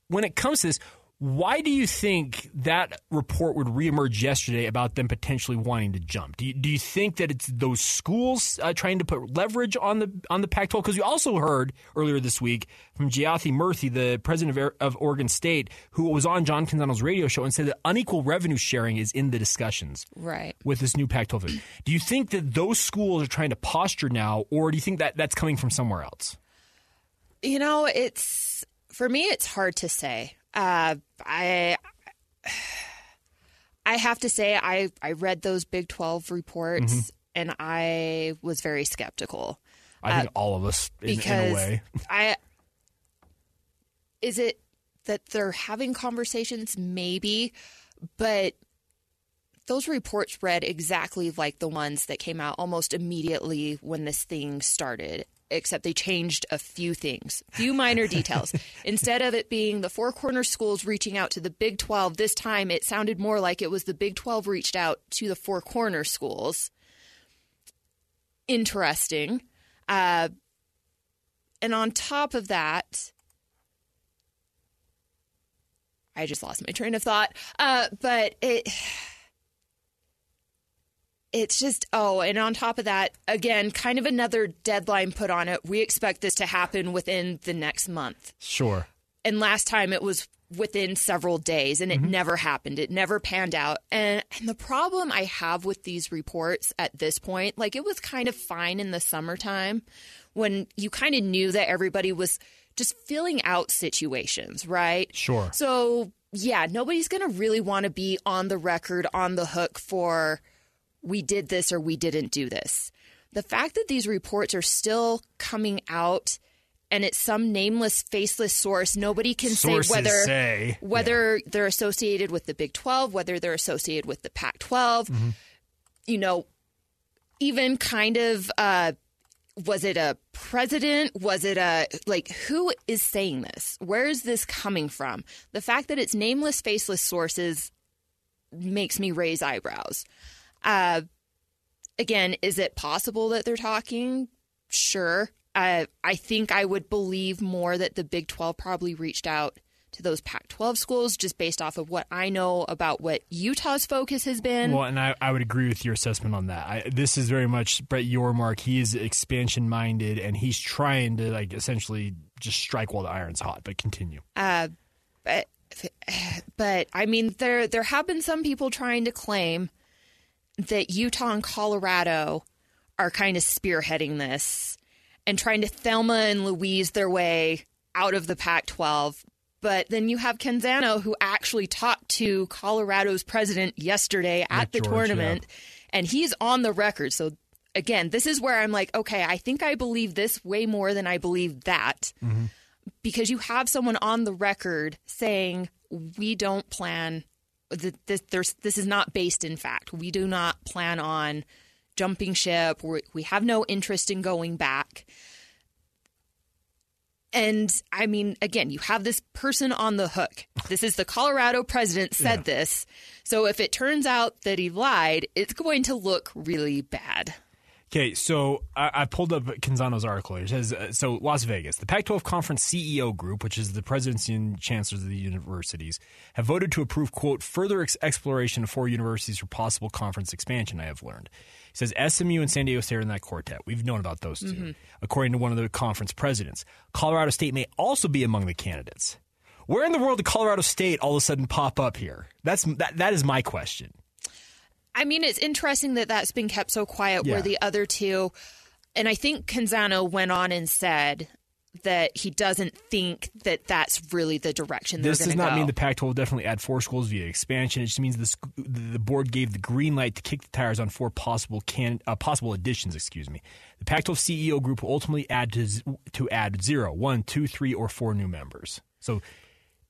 when it comes to this, why do you think that report would reemerge yesterday about them potentially wanting to jump? Do you, do you think that it's those schools uh, trying to put leverage on the on the Pac-12? Because we also heard earlier this week from Jayathi Murthy, the president of, of Oregon State, who was on John Canzano's radio show and said that unequal revenue sharing is in the discussions Right. with this new Pac-12. Do you think that those schools are trying to posture now, or do you think that that's coming from somewhere else? You know, it's for me. It's hard to say. Uh, I I have to say I I read those Big Twelve reports Mhm. and I was very skeptical. I think Uh, all of us, in, in because a way. I is it that they're having conversations maybe, but those reports read exactly like the ones that came out almost immediately when this thing started except they changed a few things few minor details. Instead of it being the four corner schools reaching out to the big 12 this time it sounded more like it was the big 12 reached out to the four corner schools. Interesting. Uh, and on top of that i just lost my train of thought. Uh, but it it's just oh and on top of that again kind of another deadline put on it. We expect this to happen within the next month. Sure. and last time it was within several days and it mm-hmm. never happened. It never panned out. And and the problem i have with these reports at this point like it was kind of fine in the summertime when you kind of knew that everybody was just filling out situations right? Sure. so yeah nobody's gonna really want to be on the record on the hook for we did this or we didn't do this the fact that these reports are still coming out and it's some nameless, faceless source, nobody can Sources say whether say, whether they're associated with the Big 12, whether they're associated with the Pac 12, Mm-hmm. you know, even kind of uh, was it a president? Was it a like who is saying this? Where is this coming from? The fact that it's nameless, faceless sources makes me raise eyebrows. Uh, again, is it possible that they're talking? Sure. Uh, I think I would believe more that the Big 12 probably reached out to those Pac 12 schools just based off of what I know about what Utah's focus has been. Well, and I, I would agree with your assessment on that. I, this is very much Brett Yormark. He is expansion minded, and he's trying to like essentially just strike while the iron's hot. But continue. Uh, but, but I mean, there there have been some people trying to claim that Utah and Colorado are kind of spearheading this and trying to Thelma and Louise their way out of the Pac-12. But then you have Canzano, who actually talked to Colorado's president yesterday at the George, tournament, and he's on the record. So again, this is where I'm like, okay, I think I believe this way more than I believe that mm-hmm. because you have someone on the record saying we don't plan this there's this is not based in fact. We do not plan on jumping ship. We we have no interest in going back. And i mean again you have this person on the hook. This is the colorado president said this. So if it turns out that he lied it's going to look really bad Okay, so I, I pulled up Canzano's article. It says uh, so Las Vegas, the Pac-12 Conference CEO group, which is the presidents and chancellors of the universities, have voted to approve quote further ex- exploration of four universities for possible conference expansion. I have learned. He says SMU and San Diego State are in that quartet. We've known about those 2 Mhm. according to one of the conference presidents. Colorado State may also be among the candidates. Where in the world did Colorado State all of a sudden pop up here? That's that. That is my question. I mean, it's interesting that that's been kept so quiet Yeah. where the other two, and I think Canzano went on and said that he doesn't think that that's really the direction This does not go. mean the Pac-12 will definitely add four schools via expansion. It just means the the board gave the green light to kick the tires on four possible can uh, possible additions. Excuse me. The Pac-12 CEO group will ultimately add to to add zero, one, two, three, or four new members. So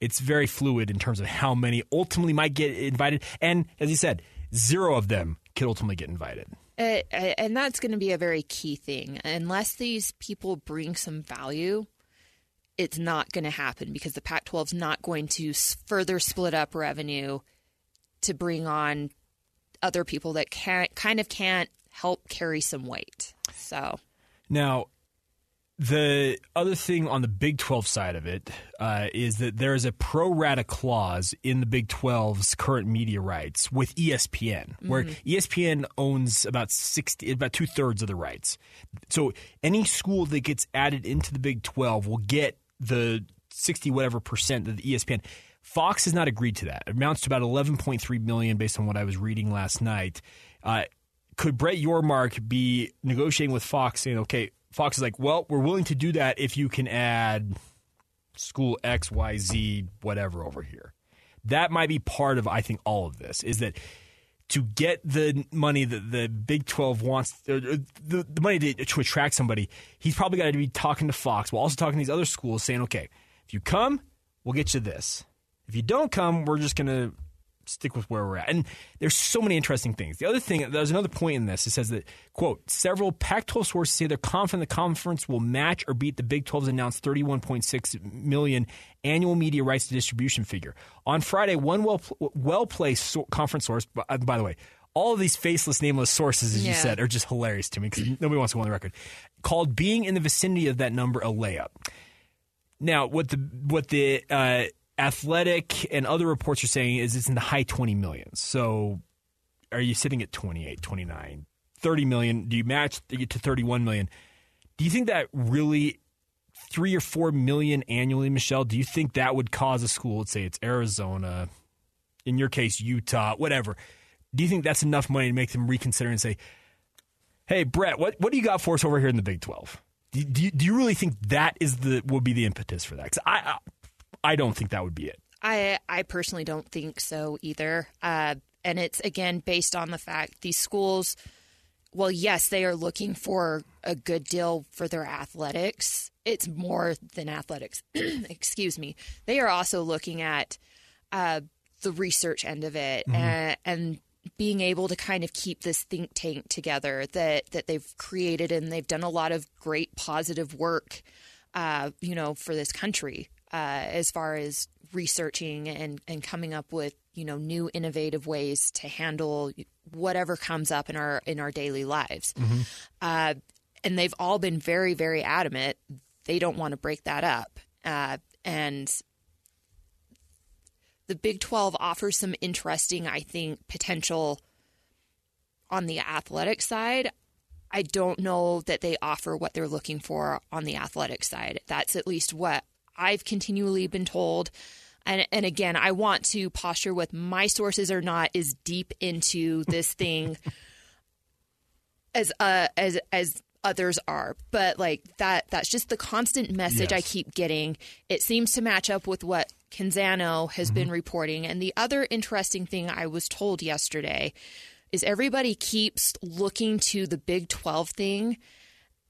it's very fluid in terms of how many ultimately might get invited. And as you said, zero of them could ultimately get invited. Uh, uh, and that's going to be a very key thing. Unless these people bring some value, it's not going to happen because the Pac 12 is not going to further split up revenue to bring on other people that can't, kind of can't help carry some weight. So, Now, the other thing on the Big 12 side of it uh, is that there is a pro rata clause in the Big 12's current media rights with ESPN, where Mhm. ESPN owns about 60, about two thirds of the rights. So any school that gets added into the Big 12 will get the 60 whatever percent of the ESPN. Fox has not agreed to that. It amounts to about 11.3 million based on what I was reading last night. Uh, could Brett Yormark be negotiating with Fox saying, okay, Fox is like, well, we're willing to do that if you can add school X, Y, Z, whatever over here. That might be part of, I think, all of this is that to get the money that the Big 12 wants, or or the, the money to, to attract somebody, he's probably got to be talking to Fox while also talking to these other schools saying, okay, if you come, we'll get you this. If you don't come, we're just going to stick with where we're at. And there's so many interesting things. The other thing, there's another point in this. It says that, quote, several Pac 12 sources say they're confident the conference will match or beat the Big 12's announced 31.6 million annual media rights to distribution figure. On Friday, one well, well placed so- conference source, by, uh, by the way, all of these faceless, nameless sources, as you Yeah. said, are just hilarious to me because nobody wants to go on the record, called being in the vicinity of that number a layup. Now, what the what the uh, athletic and other reports are saying is it's in the high 20 millions. So are you sitting at 28, 29, 30 million? Do you match to get to 31 million? Do you think that really three or four million annually, Michelle? Do you think that would cause a school, let's say it's Arizona, in your case, Utah, whatever? Do you think that's enough money to make them reconsider and say, hey, Brett, what, what do you got for us over here in the Big 12? Do, do, you, do you really think that is the would be the impetus for that? Because I, I I don't think that would be it. I I personally don't think so either. Uh, and it's again based on the fact these schools well, yes, they are looking for a good deal for their athletics. It's more than athletics. Excuse me. They are also looking at uh, the research end of it Mhm. and, and being able to kind of keep this think tank together that that they've created and they've done a lot of great positive work, uh, you know, for this country uh, as far as researching and and coming up with you know new innovative ways to handle whatever comes up in our in our daily lives. Uh, and they've all been very, very adamant. They don't want to break that up. Uh, and the Big 12 offers some interesting, I think, potential on the athletic side. I don't know that they offer what they're looking for on the athletic side. That's at least what I've continually been told. And, and again, I want to posture with my sources or not as deep into this thing as uh as as others are but like that that's just the constant message i keep getting. It seems to match up with what Canzano has been reporting and the other interesting thing i was told yesterday is everybody keeps looking to the big 12 thing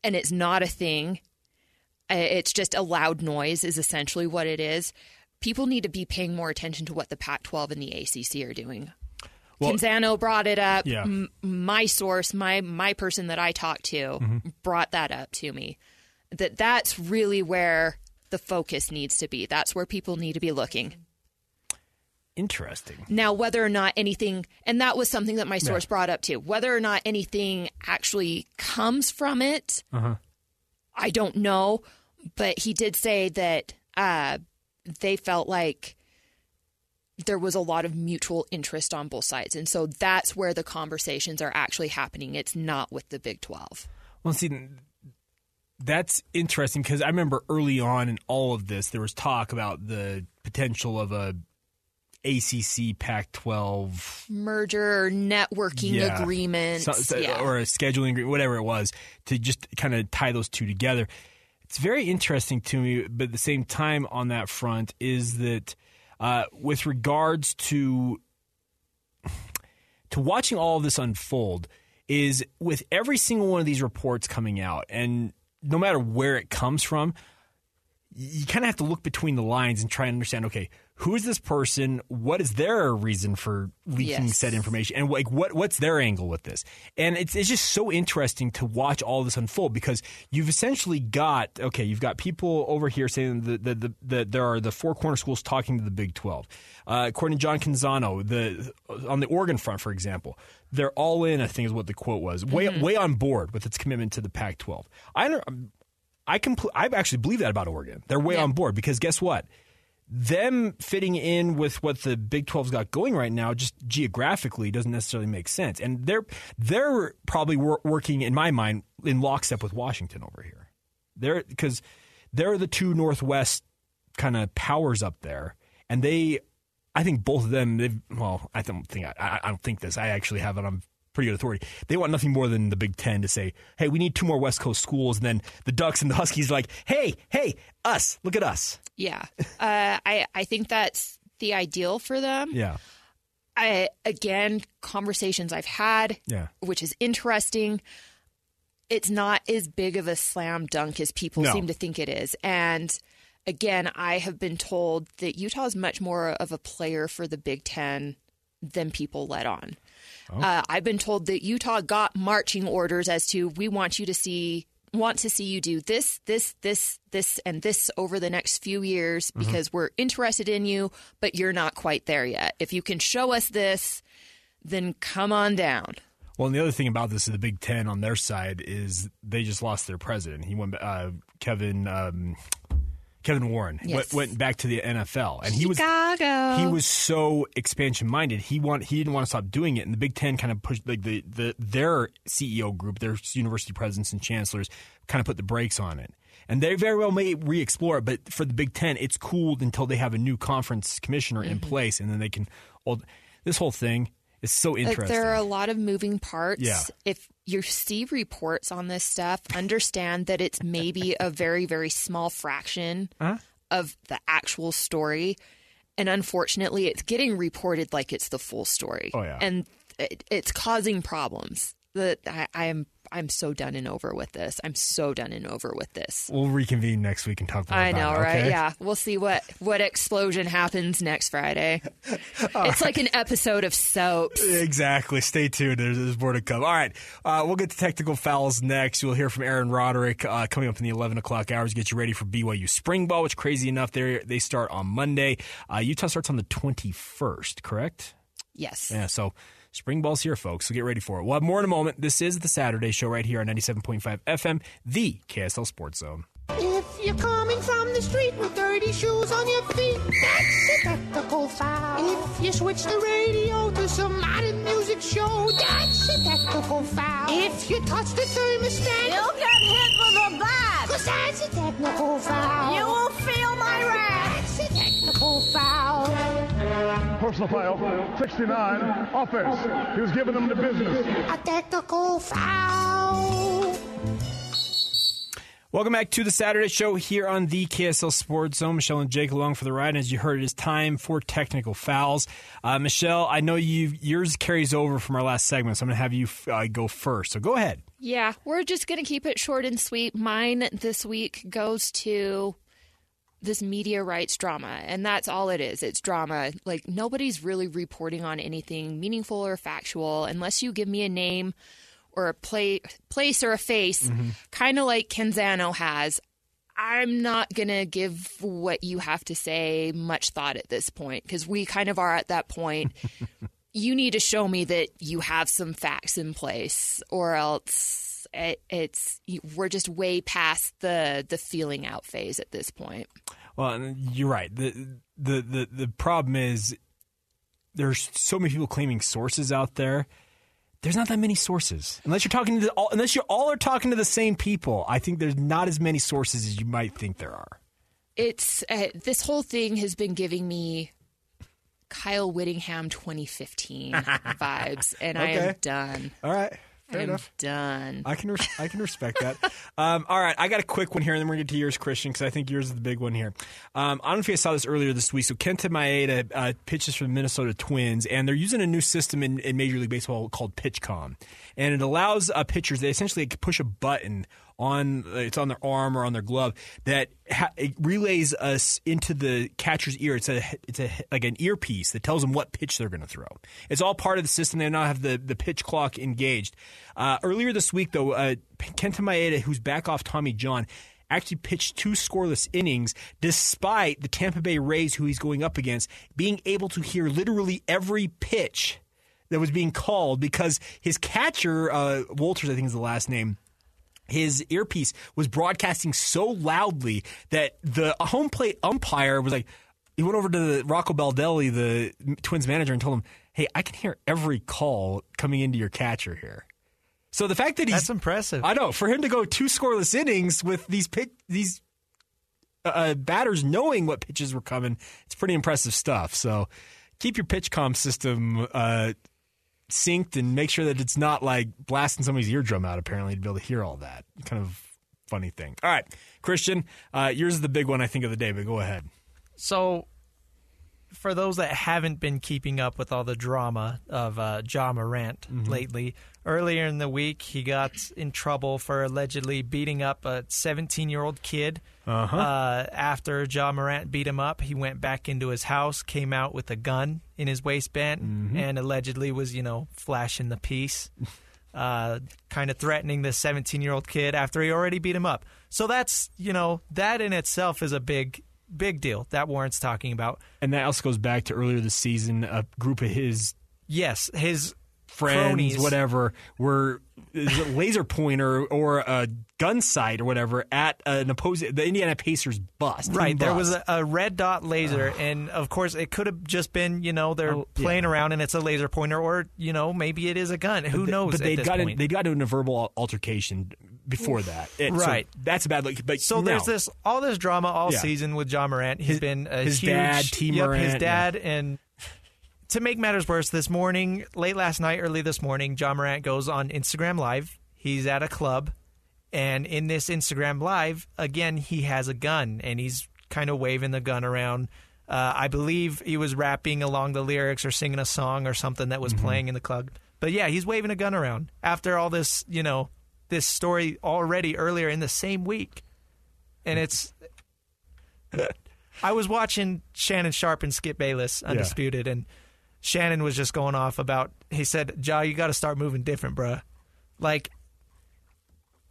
and it's not a thing it's just a loud noise is essentially what it is people need to be paying more attention to what the pac 12 and the acc are doing Well- Canzano brought it up. Yeah. M- my source, my my person that I talked to, Mhm. brought that up to me. That that's really where the focus needs to be. That's where people need to be looking. Interesting. Now, whether or not anything, and that was something that my source Yeah. brought up too, whether or not anything actually comes from it, Uh huh. I don't know. But he did say that uh, they felt like there was a lot of mutual interest on both sides. And so that's where the conversations are actually happening. It's not with the Big 12. Well, see, that's interesting because I remember early on in all of this, there was talk about the potential of a ACC Pac-12 Merger or networking yeah, agreements. so- so- yeah. or a scheduling agreement, whatever it was, to just kind of tie those two together. It's very interesting to me, but at the same time, on that front, is that uh, with regards to to watching all of this unfold, is with every single one of these reports coming out, and no matter where it comes from, you kind of have to look between the lines and try and understand okay who is this person what is their reason for leaking Yes. said information and like what what's their angle with this and it's, it's just so interesting to watch all this unfold because you've essentially got okay you've got people over here saying that the, the, the, there are the four corner schools talking to the big 12 uh, according to john canzano the on the oregon front for example they're all in i think is what the quote was way Mhm. way on board with its commitment to the pac 12 i I compl- I actually believe that about Oregon. They're way on board because guess what? Them fitting in with what the Big 12's got going right now, just geographically, doesn't necessarily make sense. And they're they're probably wor- working, in my mind, in lockstep with Washington over here. They're because they're the two Northwest kind of powers up there, and they, I think both of them. They've well, I don't think I, I don't think this. I actually have it on pretty good authority. They want nothing more than the Big Ten to say, "Hey, we need two more West Coast schools," and then the Ducks and the Huskies like, "Hey, hey, us, look at us." Yeah. Uh, I, I think that's the ideal for them. Yeah, I, again, conversations I've had, yeah. which is interesting. It's not as big of a slam dunk as people No. seem to think it is. And again, I have been told that Utah is much more of a player for the Big Ten than people let on. Oh. Uh, I've been told that Utah got marching orders as to we want you to see want to see you do this, this, this, this, and this over the next few years Mm-hmm. because we're interested in you, but you're not quite there yet. If you can show us this, then come on down. Well, and the other thing about this is the Big Ten on their side is they just lost their president. He went, uh, Kevin, um, Kevin Warren Yes. went, went back to the NFL, and he was he was so expansion minded. He want he didn't want to stop doing it, and the Big Ten kind of pushed like the, the their CEO group, their university presidents and chancellors, kind of put the brakes on it. And they very well may re-explore it, but for the Big Ten, it's cooled until they have a new conference commissioner in Mhm. place, and then they can. Well, this whole thing is so interesting. There are a lot of moving parts. Yeah. If you see reports on this stuff, understand that it's maybe a very, very small fraction Huh? of the actual story. And unfortunately, it's getting reported like it's the full story. Oh, yeah. And it, it's causing problems. that I, I'm I'm so done and over with this. I'm so done and over with this. We'll reconvene next week and talk more I know, it, right? okay? Yeah, we'll see what what explosion happens next Friday. it's like an episode of soaps. Exactly. Stay tuned. There's, there's more to come. All right. Uh, we'll get to technical fouls next. You'll hear from Aaron Roderick uh, coming up in the 11 o'clock hours. Get you ready for BYU spring ball, which crazy enough, they they start on Monday. Uh, Utah starts on the 21st, correct? Yes. Yeah. So spring ball's here, folks. So get ready for it. We'll have more in a moment. This is the Saturday show right here on 97.5 FM, the KSL Sports Zone. If you're coming from the street with dirty shoes on your feet, that's a technical foul. If you switch the radio to some modern music show, that's a technical foul. If you touch the thermostat, you'll get hit with a bat. Cause that's a technical foul. You will feel technical foul. Personal foul, 69, offense. He was giving them the business. A technical foul. Welcome back to the Saturday show here on the KSL Sports Zone. Michelle and Jake along for the ride. And as you heard, it is time for technical fouls. Uh, Michelle, I know you yours carries over from our last segment, so I'm going to have you uh, go first. So go ahead. Yeah, we're just going to keep it short and sweet. Mine this week goes to this media rights drama, and that's all it is. It's drama. Like, nobody's really reporting on anything meaningful or factual unless you give me a name or a play, place or a face, mm-hmm. kind of like Canzano has. I'm not going to give what you have to say much thought at this point because we kind of are at that point. you need to show me that you have some facts in place, or else it, it's we're just way past the the feeling out phase at this point. Well, you're right. The, the the the problem is there's so many people claiming sources out there. There's not that many sources. Unless you're talking to the, all, unless you all are talking to the same people. I think there's not as many sources as you might think there are. It's uh, this whole thing has been giving me Kyle Whittingham 2015 vibes, and I am done. All right. Fair I'm enough. done. I can res- I can respect that. Um, all right, I got a quick one here, and then we're going to get to yours, Christian, because I think yours is the big one here. Um, I don't know if you saw this earlier this week. So Kenta Maeda uh, pitches for the Minnesota Twins, and they're using a new system in, in Major League Baseball called PitchCom, and it allows uh, pitchers they essentially push a button on it's on their arm or on their glove that ha- relays us into the catcher's ear. It's a it's a like an earpiece that tells them what pitch they're going to throw. It's all part of the system. They now have the the pitch clock engaged. Uh, earlier this week, though, uh, Kenta Maeda, who's back off Tommy John. Actually pitched two scoreless innings despite the Tampa Bay Rays, who he's going up against, being able to hear literally every pitch that was being called because his catcher, uh, Walters, I think is the last name, his earpiece was broadcasting so loudly that the home plate umpire was like, he went over to the Rocco Baldelli, the Twins manager, and told him, "Hey, I can hear every call coming into your catcher here." So the fact that he's That's impressive. I know for him to go two scoreless innings with these pit, these uh, batters knowing what pitches were coming, it's pretty impressive stuff. So keep your PitchCom system uh, synced and make sure that it's not like blasting somebody's eardrum out. Apparently, to be able to hear all that kind of funny thing. All right, Christian, uh, yours is the big one I think of the day. But go ahead. So, for those that haven't been keeping up with all the drama of uh, Ja Morant Mm-hmm. lately, earlier in the week he got in trouble for allegedly beating up a 17 year old kid. Uh-huh. Uh, after Ja Morant beat him up, he went back into his house, came out with a gun in his waistband, Mm-hmm. and allegedly was, you know, flashing the piece. Uh, kind of threatening the 17 year old kid after he already beat him up. So that's, you know, that in itself is a big, big deal that Warren's talking about. And that also goes back to earlier this season. A group of his Yes, his friends, cronies. whatever, were laser pointer or a gun sight or whatever at an opposing the Indiana Pacers bus. team Right, there was a, a red dot laser, and of course, it could have just been you know they're Oh, playing around and it's a laser pointer, or you know maybe it is a gun. Who knows? But they got in, they got into a verbal altercation before that. It- so Right. that's a bad look. But So no. there's this all this drama all Yeah. season with Ja Morant. He's His- been a his huge, dad, T. yep, his Morant, dad, and to make matters worse, this morning, late last night, early this morning, Ja Morant goes on Instagram Live. He's at a club, and in this Instagram Live, again, he has a gun, and he's kind of waving the gun around. Uh, I believe he was rapping along the lyrics or singing a song or something that was Mm-hmm. playing in the club. But yeah, he's waving a gun around after all this, you know, this story already earlier in the same week. And it's I was watching Shannon Sharpe and Skip Bayless undisputed and Shannon was just going off about he said, "Ja, you got to start moving different, bruh." Like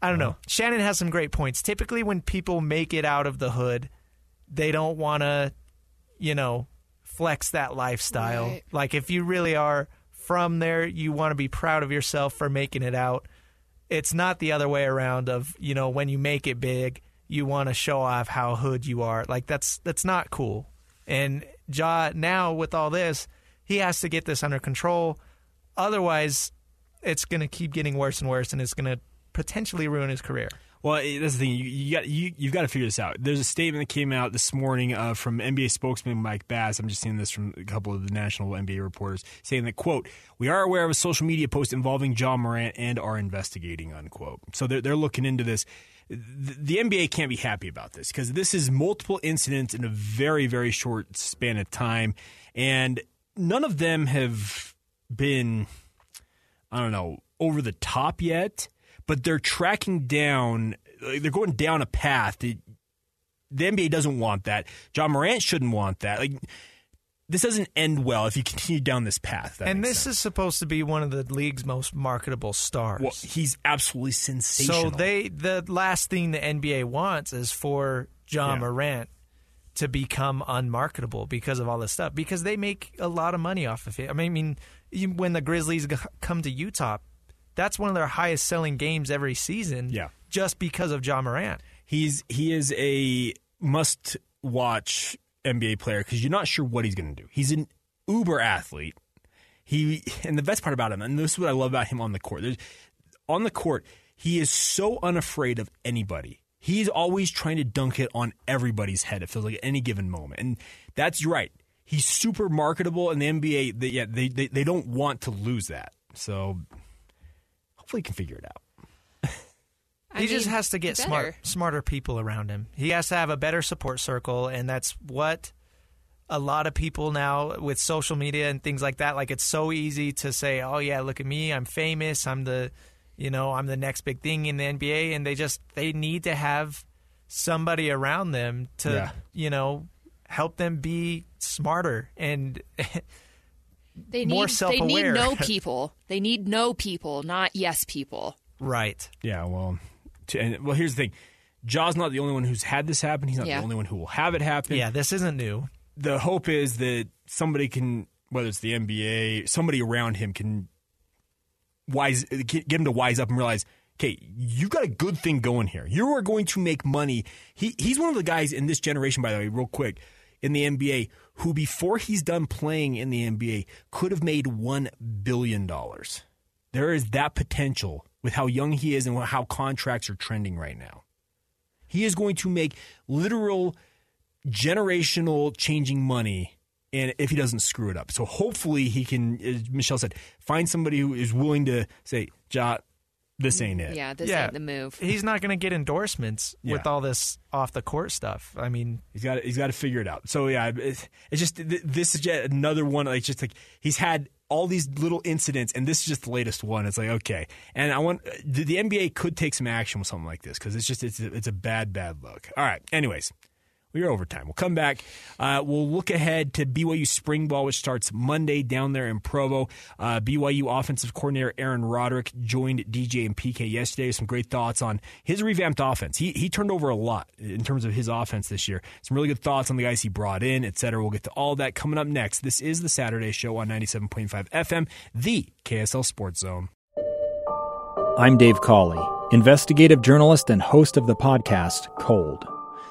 I don't know. Shannon has some great points. Typically when people make it out of the hood, they don't want to, you know, flex that lifestyle. Right. Like if you really are from there, you want to be proud of yourself for making it out. It's not the other way around of, you know, when you make it big, you want to show off how hood you are. Like that's that's not cool. And Ja now with all this, he has to get this under control. Otherwise, it's going to keep getting worse and worse and it's going to potentially ruin his career. Well, that's the thing. You, you got you, you've got to figure this out. There's a statement that came out this morning uh, from NBA spokesman Mike Bass. I'm just seeing this from a couple of the national NBA reporters saying that quote We are aware of a social media post involving Ja Morant and are investigating unquote. So they're they're looking into this. The, the NBA can't be happy about this because this is multiple incidents in a very very short span of time, and none of them have been I don't know, over the top yet, but they're tracking down, they're going down a path. that the NBA doesn't want that. Ja Morant shouldn't want that. Like, this doesn't end well if you continue down this path. And this sense. is supposed to be one of the league's most marketable stars. well, he's absolutely sensational. So they the last thing the NBA wants is for Ja Yeah. Morant to become unmarketable because of all this stuff because they make a lot of money off of it. I mean, I mean when the Grizzlies come to Utah, that's one of their highest selling games every season. Yeah. just because of Ja Morant. He's he is a must watch NBA player because you're not sure what he's going to do. He's an uber athlete. He and the best part about him, and this is what I love about him on the court. There's, on the court, he is so unafraid of anybody. He's always trying to dunk it on everybody's head. It feels like at any given moment, and that's right. He's super marketable, and the NBA, they, yeah, they, they they don't want to lose that. So hopefully, he can figure it out. I he just has to get better. smart, smarter people around him. He has to have a better support circle, and that's what a lot of people now with social media and things like that. Like it's so easy to say, "Oh yeah, look at me, I'm famous, I'm the, you know, I'm the next big thing in the NBA," and they just they need to have somebody around them to, Yeah. you know, help them be smarter and They need more they self-aware. need no people. They need no people, not yes people. right. Yeah, well, to, and, well, here's the thing: Ja's not the only one who's had this happen. He's not Yeah. the only one who will have it happen. Yeah, this isn't new. The hope is that somebody can, whether it's the NBA, somebody around him can wise get him to wise up and realize. Okay, you got a good thing going here. You are going to make money. He he's one of the guys in this generation, by the way, real quick, in the NBA, who before he's done playing in the NBA could have made one billion dollars. There is that potential with how young he is and how contracts are trending right now. He is going to make literal generational changing money and if he doesn't screw it up. So hopefully he can as Michelle said, find somebody who is willing to say, Ja, this ain't it. Yeah, this Yeah. ain't the move. He's not going to get endorsements with all this off the court stuff. I mean, He's got he's got to figure it out. So yeah, it's, it's just this is yet another one. Like just like he's had all these little incidents, and this is just the latest one. It's like okay, and I want the, the NBA could take some action with something like this because it's just it's a, it's a bad bad look. All right, anyways. We're overtime. We'll come back. Uh, we'll look ahead to BYU spring ball, which starts Monday down there in Provo. Uh, BYU offensive coordinator Aaron Roderick joined DJ and PK yesterday. Some great thoughts on his revamped offense. He he turned over a lot in terms of his offense this year. Some really good thoughts on the guys he brought in, et cetera. We'll get to all that coming up next. This is the Saturday Show on 97.5 FM, the KSL Sports Zone. I'm Dave Cawley, investigative journalist and host of the podcast Cold.